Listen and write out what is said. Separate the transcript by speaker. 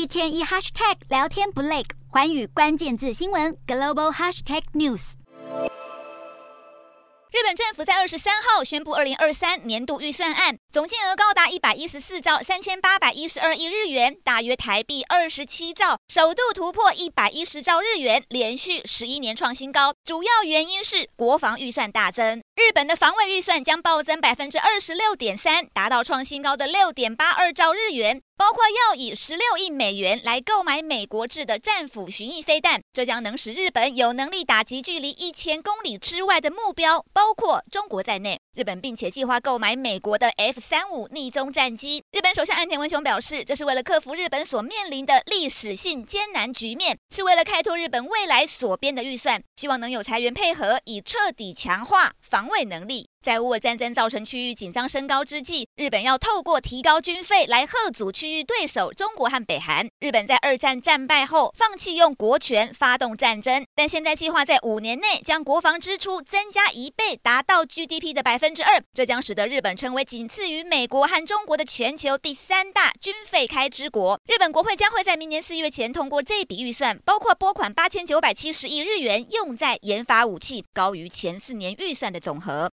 Speaker 1: 一天一 hashtag 聊天不累，寰宇关键字新闻 global hashtag news。
Speaker 2: 日本政府在二十三号宣布二零二三年度预算案，总金额高达一百一十四兆三千八百一十二亿日元，大约台币二十七兆，首度突破一百一十兆日元，连续十一年创新高。主要原因是国防预算大增，日本的防卫预算将暴增百分之二十六点三，达到创新高的六点八二兆日元。包括要以十六亿美元来购买美国制的战斧巡弋飞弹，这将能使日本有能力打击距离一千公里之外的目标，包括中国在内。日本并且计划购买美国的 F 三五逆踪战机。日本首相岸田文雄表示，这是为了克服日本所面临的历史性艰难局面，是为了开拓日本未来所编的预算，希望能有财源配合，以彻底强化防卫能力。在乌俄战争造成区域紧张升高之际，日本要透过提高军费来吓阻区域对手中国和北韩。日本在二战战败后放弃用国权发动战争，但现在计划在五年内将国防支出增加一倍，达到 GDP 的百分之二，这将使得日本成为仅次于美国和中国的全球第三大军费开支国。日本国会将会在明年四月前通过这笔预算，包括拨款八千九百七十亿日元用在研发武器，高于前四年预算的总和。